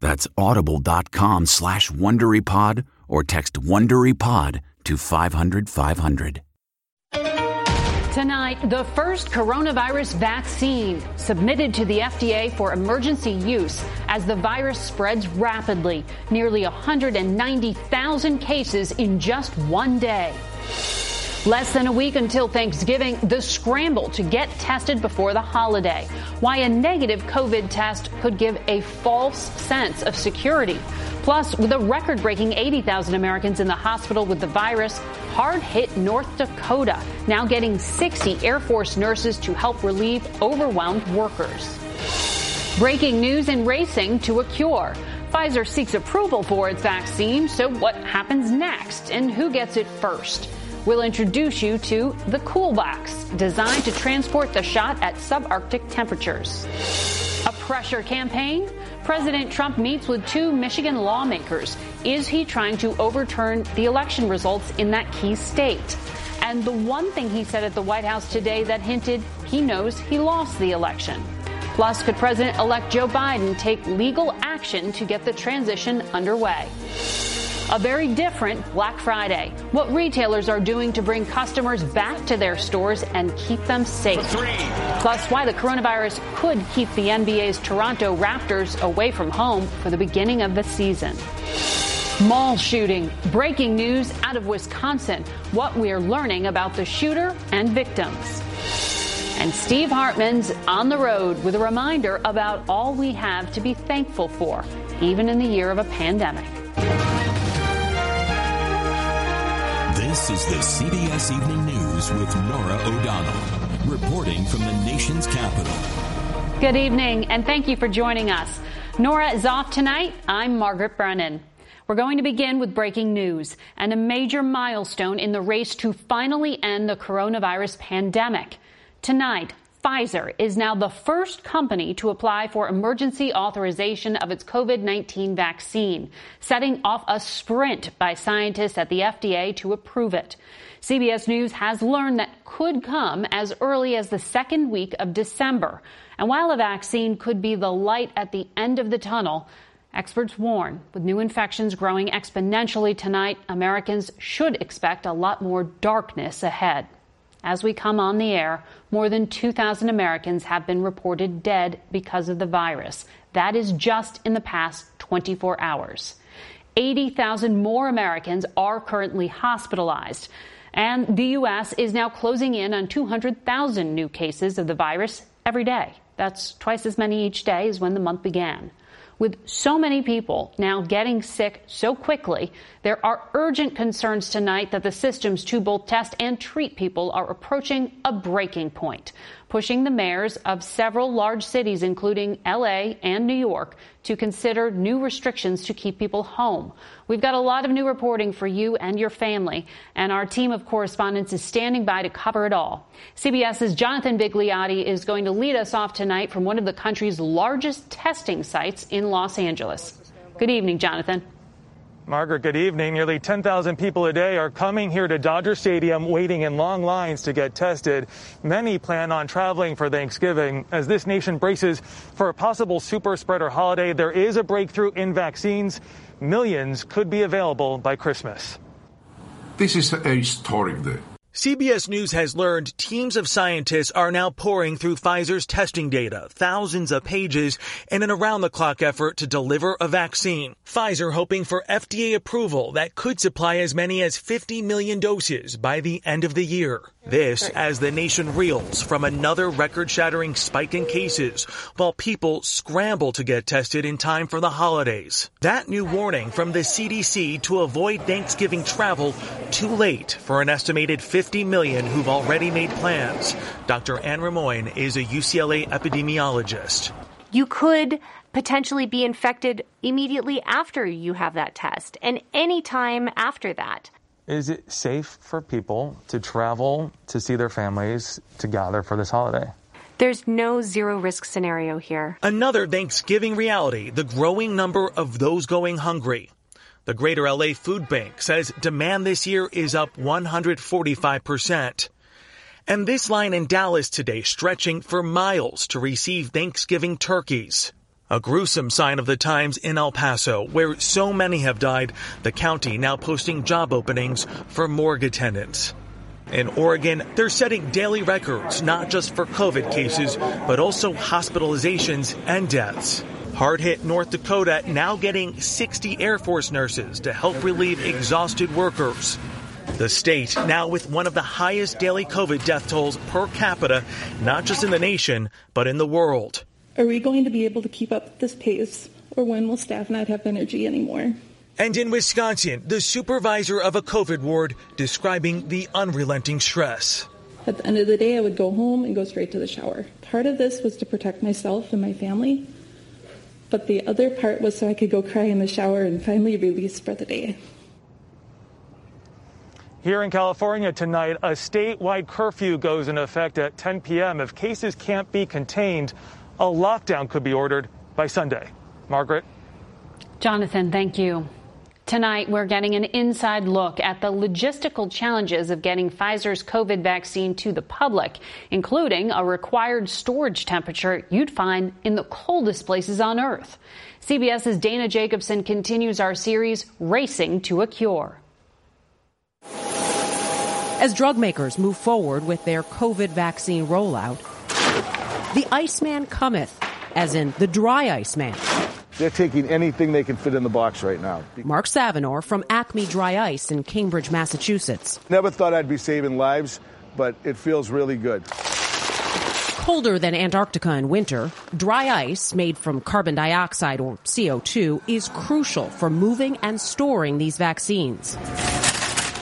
That's audible.com slash WonderyPod or text WonderyPod to 500 500. Tonight, the first coronavirus vaccine submitted to the FDA for emergency use as the virus spreads rapidly. Nearly 190,000 cases in just one day. Less than a week until Thanksgiving, the scramble to get tested before the holiday. Why a negative COVID test could give a false sense of security. Plus, with a record breaking 80,000 Americans in the hospital with the virus, hard hit North Dakota, now getting 60 Air Force nurses to help relieve overwhelmed workers. Breaking news in racing to a cure. Pfizer seeks approval for its vaccine, so what happens next and who gets it first? We'll introduce you to the Cool Box, designed to transport the shot at subarctic temperatures. A pressure campaign? President Trump meets with two Michigan lawmakers. Is he trying to overturn the election results in that key state? And the one thing he said at the White House today that hinted he knows he lost the election. Plus, could President elect Joe Biden take legal action to get the transition underway? A very different Black Friday. What retailers are doing to bring customers back to their stores and keep them safe. Plus, why the coronavirus could keep the NBA's Toronto Raptors away from home for the beginning of the season. Mall shooting. Breaking news out of Wisconsin. What we're learning about the shooter and victims. And Steve Hartman's on the road with a reminder about all we have to be thankful for, even in the year of a pandemic. This is the CBS Evening News with Norah O'Donnell, reporting from the nation's capital. Good evening, and thank you for joining us. Norah is off tonight. I'm Margaret Brennan. We're going to begin with breaking news and a major milestone in the race to finally end the coronavirus pandemic. Tonight, Pfizer is now the first company to apply for emergency authorization of its COVID 19 vaccine, setting off a sprint by scientists at the FDA to approve it. CBS News has learned that could come as early as the second week of December. And while a vaccine could be the light at the end of the tunnel, Experts warn with new infections growing exponentially tonight, Americans should expect a lot more darkness ahead. As we come on the air, more than 2,000 Americans have been reported dead because of the virus. That is just in the past 24 hours. 80,000 more Americans are currently hospitalized. And the U.S. is now closing in on 200,000 new cases of the virus every day. That's twice as many each day as when the month began. With so many people now getting sick so quickly, there are urgent concerns tonight that the systems to both test and treat people are approaching a breaking point. Pushing the mayors of several large cities, including LA and New York, to consider new restrictions to keep people home. We've got a lot of new reporting for you and your family, and our team of correspondents is standing by to cover it all. CBS's Jonathan Vigliotti is going to lead us off tonight from one of the country's largest testing sites in Los Angeles. Good evening, Jonathan. Margaret, good evening. Nearly 10,000 people a day are coming here to Dodger Stadium waiting in long lines to get tested. Many plan on traveling for Thanksgiving. As this nation braces for a possible super spreader holiday, there is a breakthrough in vaccines. Millions could be available by Christmas. This is a historic day. CBS News has learned teams of scientists are now poring through Pfizer's testing data, thousands of pages, in an around the clock effort to deliver a vaccine. Pfizer hoping for FDA approval that could supply as many as 50 million doses by the end of the year. This as the nation reels from another record shattering spike in cases while people scramble to get tested in time for the holidays. That new warning from the CDC to avoid Thanksgiving travel too late for an estimated 50 million who've already made plans. Dr. Anne Rimoin is a UCLA epidemiologist. You could potentially be infected immediately after you have that test and any time after that. Is it safe for people to travel to see their families to gather for this holiday? There's no zero risk scenario here. Another Thanksgiving reality, the growing number of those going hungry. The Greater LA Food Bank says demand this year is up 145%. And this line in Dallas today stretching for miles to receive Thanksgiving turkeys. A gruesome sign of the times in El Paso, where so many have died, the county now posting job openings for morgue attendants. In Oregon, they're setting daily records, not just for COVID cases, but also hospitalizations and deaths. Hard hit North Dakota now getting 60 Air Force nurses to help relieve exhausted workers. The state now with one of the highest daily COVID death tolls per capita, not just in the nation, but in the world. Are we going to be able to keep up this pace, or when will staff not have energy anymore? And in Wisconsin, the supervisor of a COVID ward describing the unrelenting stress. At the end of the day, I would go home and go straight to the shower. Part of this was to protect myself and my family, but the other part was so I could go cry in the shower and finally release for the day. Here in California tonight, a statewide curfew goes into effect at 10 p.m. If cases can't be contained, a lockdown could be ordered by Sunday. Margaret? Jonathan, thank you. Tonight, we're getting an inside look at the logistical challenges of getting Pfizer's COVID vaccine to the public, including a required storage temperature you'd find in the coldest places on Earth. CBS's Dana Jacobson continues our series, Racing to a Cure. As drug makers move forward with their COVID vaccine rollout, the Iceman cometh, as in the dry ice man. They're taking anything they can fit in the box right now. Mark Savinor from Acme Dry Ice in Cambridge, Massachusetts. Never thought I'd be saving lives, but it feels really good. Colder than Antarctica in winter, dry ice made from carbon dioxide or CO2 is crucial for moving and storing these vaccines.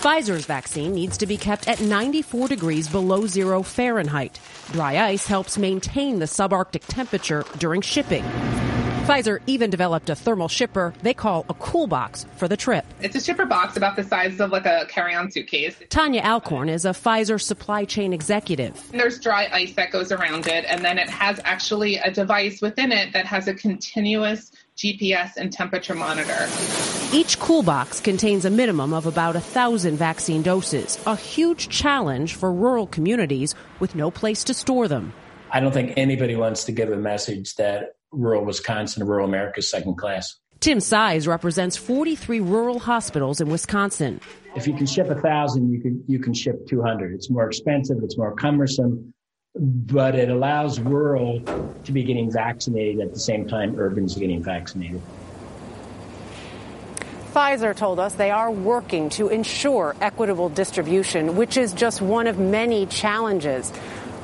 Pfizer's vaccine needs to be kept at 94 degrees below zero Fahrenheit. Dry ice helps maintain the subarctic temperature during shipping. Pfizer even developed a thermal shipper they call a cool box for the trip. It's a shipper box about the size of like a carry-on suitcase. Tanya Alcorn is a Pfizer supply chain executive. There's dry ice that goes around it, and then it has actually a device within it that has a continuous GPS and temperature monitor. Each cool box contains a minimum of about a thousand vaccine doses, a huge challenge for rural communities with no place to store them. I don't think anybody wants to give a message that rural Wisconsin, rural America is second class. Tim Size represents 43 rural hospitals in Wisconsin. If you can ship a thousand, you can you can ship 200. It's more expensive, it's more cumbersome, but it allows rural to be getting vaccinated at the same time urban's getting vaccinated. Pfizer told us they are working to ensure equitable distribution, which is just one of many challenges.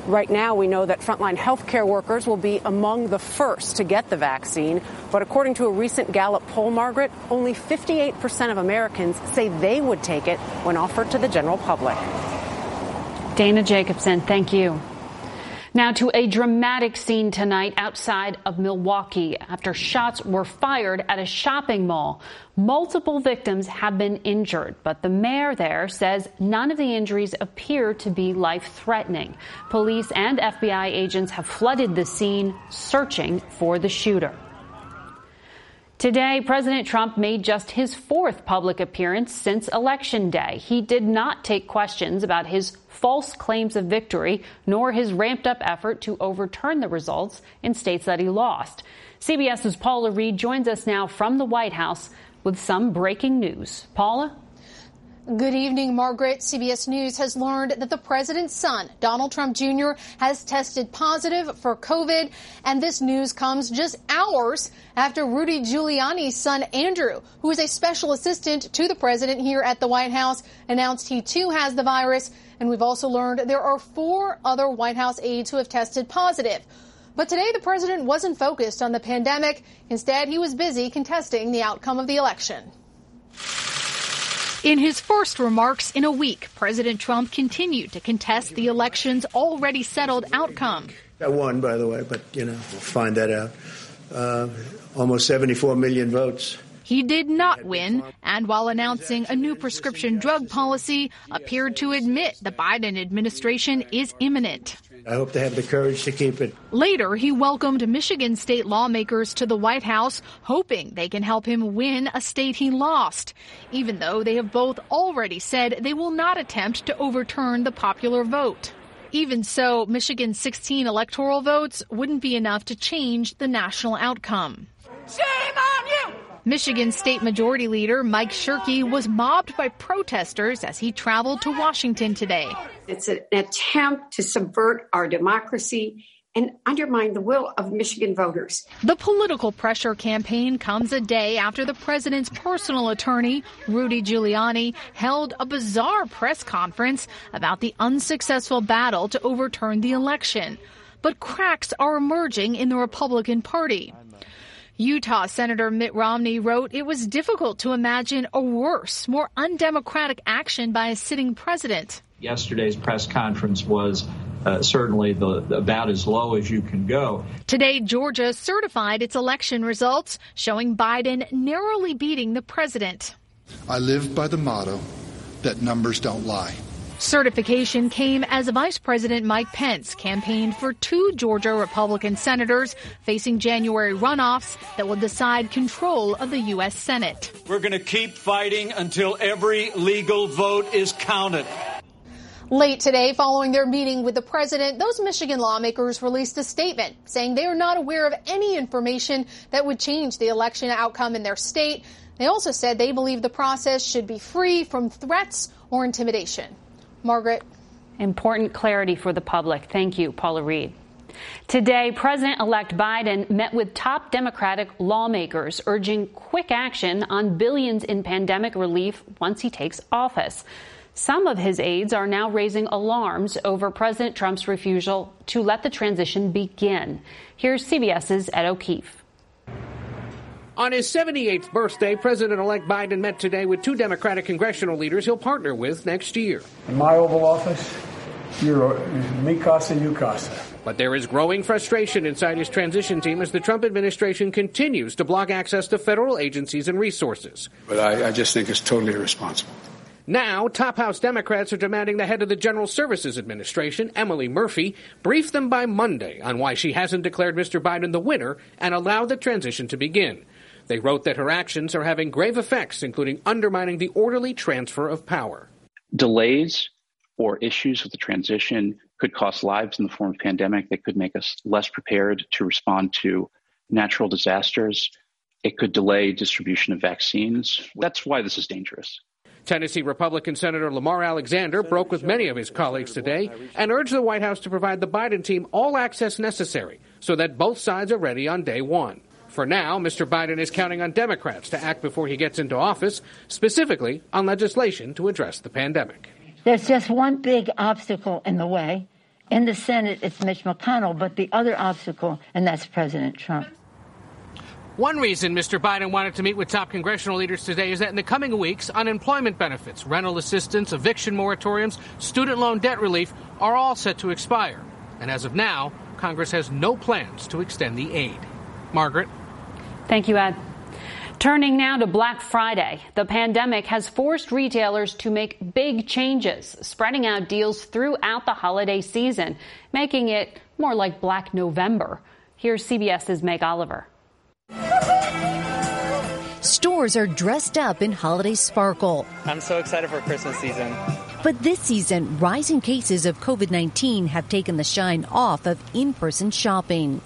Right now, we know that frontline healthcare workers will be among the first to get the vaccine. But according to a recent Gallup poll, Margaret, only 58% of Americans say they would take it when offered to the general public. Dana Jacobson, thank you. Now to a dramatic scene tonight outside of Milwaukee after shots were fired at a shopping mall. Multiple victims have been injured, but the mayor there says none of the injuries appear to be life threatening. Police and FBI agents have flooded the scene searching for the shooter. Today, President Trump made just his fourth public appearance since Election Day. He did not take questions about his false claims of victory, nor his ramped up effort to overturn the results in states that he lost. CBS's Paula Reid joins us now from the White House with some breaking news. Paula? Good evening, Margaret. CBS News has learned that the president's son, Donald Trump Jr., has tested positive for COVID. And this news comes just hours after Rudy Giuliani's son, Andrew, who is a special assistant to the president here at the White House, announced he too has the virus. And we've also learned there are four other White House aides who have tested positive. But today, the president wasn't focused on the pandemic. Instead, he was busy contesting the outcome of the election. In his first remarks in a week, President Trump continued to contest the election's already settled outcome. I won, by the way, but, you know, we'll find that out. Uh, almost 74 million votes. He did not win, and while announcing a new prescription drug policy, appeared to admit the Biden administration is imminent. I hope they have the courage to keep it. Later, he welcomed Michigan state lawmakers to the White House, hoping they can help him win a state he lost, even though they have both already said they will not attempt to overturn the popular vote. Even so, Michigan's 16 electoral votes wouldn't be enough to change the national outcome. Shame on you! Michigan State Majority Leader Mike Shirkey was mobbed by protesters as he traveled to Washington today. It's an attempt to subvert our democracy and undermine the will of Michigan voters. The political pressure campaign comes a day after the president's personal attorney, Rudy Giuliani, held a bizarre press conference about the unsuccessful battle to overturn the election. But cracks are emerging in the Republican Party. Utah Senator Mitt Romney wrote it was difficult to imagine a worse, more undemocratic action by a sitting president. Yesterday's press conference was uh, certainly the, about as low as you can go. Today, Georgia certified its election results, showing Biden narrowly beating the president. I live by the motto that numbers don't lie. Certification came as Vice President Mike Pence campaigned for two Georgia Republican senators facing January runoffs that will decide control of the U.S. Senate. We're going to keep fighting until every legal vote is counted. Late today, following their meeting with the president, those Michigan lawmakers released a statement saying they are not aware of any information that would change the election outcome in their state. They also said they believe the process should be free from threats or intimidation. Margaret. Important clarity for the public. Thank you, Paula Reid. Today, President elect Biden met with top Democratic lawmakers urging quick action on billions in pandemic relief once he takes office. Some of his aides are now raising alarms over President Trump's refusal to let the transition begin. Here's CBS's Ed O'Keefe. On his 78th birthday, President elect Biden met today with two Democratic congressional leaders he'll partner with next year. In my Oval Office, you're me casa, you casa. But there is growing frustration inside his transition team as the Trump administration continues to block access to federal agencies and resources. But I, I just think it's totally irresponsible. Now, top House Democrats are demanding the head of the General Services Administration, Emily Murphy, brief them by Monday on why she hasn't declared Mr. Biden the winner and allowed the transition to begin. They wrote that her actions are having grave effects, including undermining the orderly transfer of power. Delays or issues with the transition could cost lives in the form of pandemic. They could make us less prepared to respond to natural disasters. It could delay distribution of vaccines. That's why this is dangerous. Tennessee Republican Senator Lamar Alexander broke with many of his colleagues today and urged the White House to provide the Biden team all access necessary so that both sides are ready on day one. For now, Mr. Biden is counting on Democrats to act before he gets into office, specifically on legislation to address the pandemic. There's just one big obstacle in the way. In the Senate, it's Mitch McConnell, but the other obstacle, and that's President Trump. One reason Mr. Biden wanted to meet with top congressional leaders today is that in the coming weeks, unemployment benefits, rental assistance, eviction moratoriums, student loan debt relief are all set to expire. And as of now, Congress has no plans to extend the aid. Margaret? Thank you, Ed. Turning now to Black Friday, the pandemic has forced retailers to make big changes, spreading out deals throughout the holiday season, making it more like Black November. Here's CBS's Meg Oliver. Stores are dressed up in holiday sparkle. I'm so excited for Christmas season. But this season, rising cases of COVID 19 have taken the shine off of in person shopping.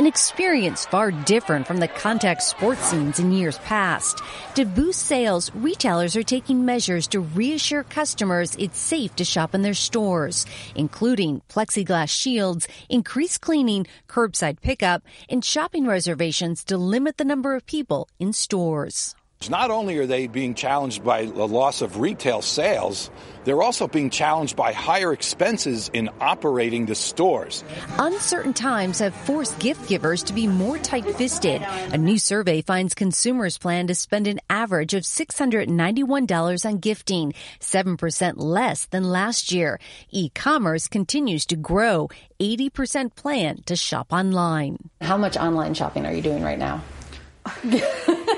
An experience far different from the contact sports scenes in years past. To boost sales, retailers are taking measures to reassure customers it's safe to shop in their stores, including plexiglass shields, increased cleaning, curbside pickup, and shopping reservations to limit the number of people in stores. Not only are they being challenged by the loss of retail sales, they're also being challenged by higher expenses in operating the stores. Uncertain times have forced gift givers to be more tight fisted. A new survey finds consumers plan to spend an average of $691 on gifting, 7% less than last year. E commerce continues to grow, 80% plan to shop online. How much online shopping are you doing right now?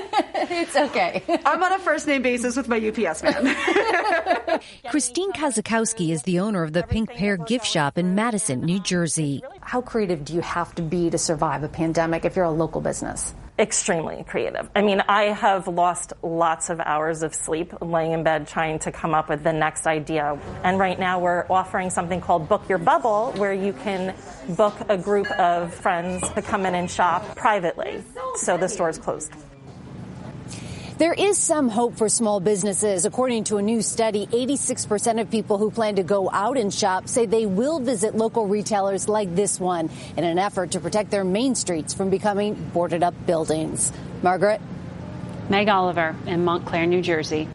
it's okay. I'm on a first name basis with my UPS man. Christine Kazakowski is the owner of the Pink Pear gift shop in Madison, New Jersey. How creative do you have to be to survive a pandemic if you're a local business? Extremely creative. I mean, I have lost lots of hours of sleep laying in bed trying to come up with the next idea. And right now we're offering something called Book Your Bubble, where you can book a group of friends to come in and shop privately. So the store is closed. There is some hope for small businesses. According to a new study, 86% of people who plan to go out and shop say they will visit local retailers like this one in an effort to protect their main streets from becoming boarded up buildings. Margaret? Meg Oliver in Montclair, New Jersey.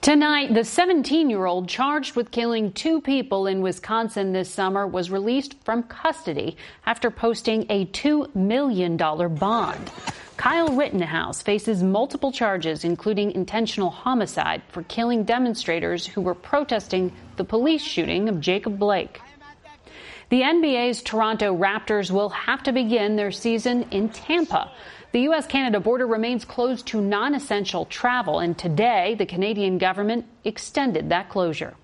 Tonight, the 17 year old charged with killing two people in Wisconsin this summer was released from custody after posting a $2 million bond. Kyle Rittenhouse faces multiple charges, including intentional homicide for killing demonstrators who were protesting the police shooting of Jacob Blake. The NBA's Toronto Raptors will have to begin their season in Tampa. The U.S. Canada border remains closed to non essential travel, and today the Canadian government extended that closure.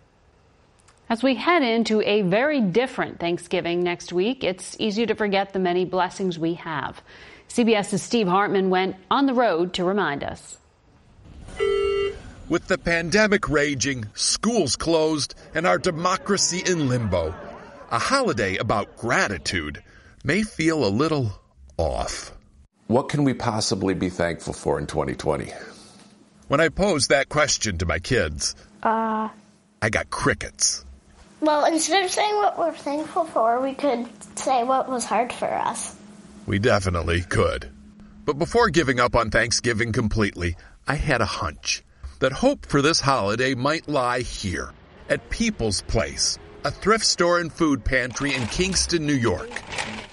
As we head into a very different Thanksgiving next week, it's easy to forget the many blessings we have. CBS's Steve Hartman went on the road to remind us. With the pandemic raging, schools closed, and our democracy in limbo, a holiday about gratitude may feel a little off. What can we possibly be thankful for in 2020? When I posed that question to my kids, uh, I got crickets. Well, instead of saying what we're thankful for, we could say what was hard for us. We definitely could. But before giving up on Thanksgiving completely, I had a hunch that hope for this holiday might lie here at People's Place, a thrift store and food pantry in Kingston, New York.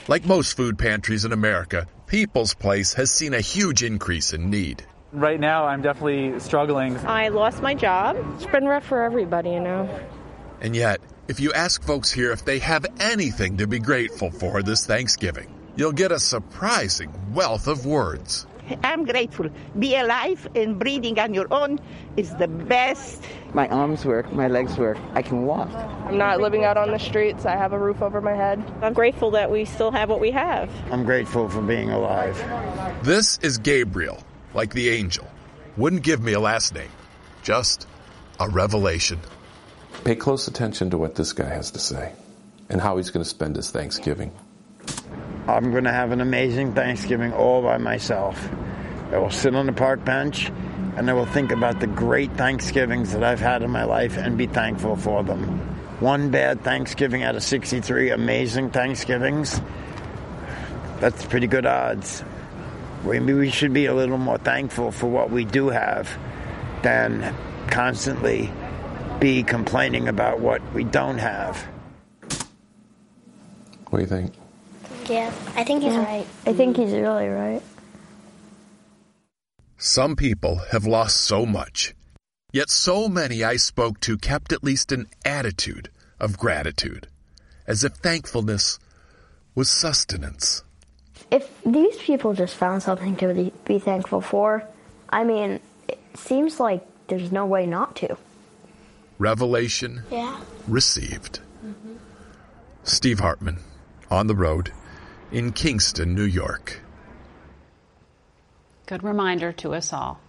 Like most food pantries in America, People's Place has seen a huge increase in need. Right now, I'm definitely struggling. I lost my job. It's been rough for everybody, you know. And yet, if you ask folks here if they have anything to be grateful for this Thanksgiving, you'll get a surprising wealth of words. I'm grateful. Be alive and breathing on your own is the best. My arms work, my legs work, I can walk. I'm not living out on the streets, I have a roof over my head. I'm grateful that we still have what we have. I'm grateful for being alive. This is Gabriel, like the angel. Wouldn't give me a last name, just a revelation. Pay close attention to what this guy has to say and how he's going to spend his Thanksgiving. I'm going to have an amazing Thanksgiving all by myself. I will sit on the park bench and I will think about the great Thanksgivings that I've had in my life and be thankful for them. One bad Thanksgiving out of 63 amazing Thanksgivings, that's pretty good odds. Maybe we should be a little more thankful for what we do have than constantly be complaining about what we don't have. What do you think? Yeah, I think he's right. I think he's really right. Some people have lost so much, yet so many I spoke to kept at least an attitude of gratitude, as if thankfulness was sustenance. If these people just found something to be thankful for, I mean, it seems like there's no way not to. Revelation Yeah. received. Mm-hmm. Steve Hartman, on the road in Kingston, New York. Good reminder to us all.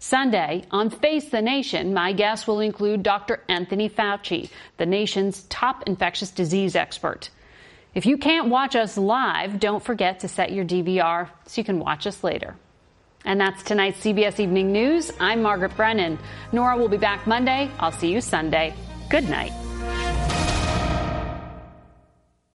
Sunday on Face the Nation, my guest will include Dr. Anthony Fauci, the nation's top infectious disease expert. If you can't watch us live, don't forget to set your DVR so you can watch us later. And that's tonight's CBS Evening News. I'm Margaret Brennan. Norah will be back Monday. I'll see you Sunday. Good night.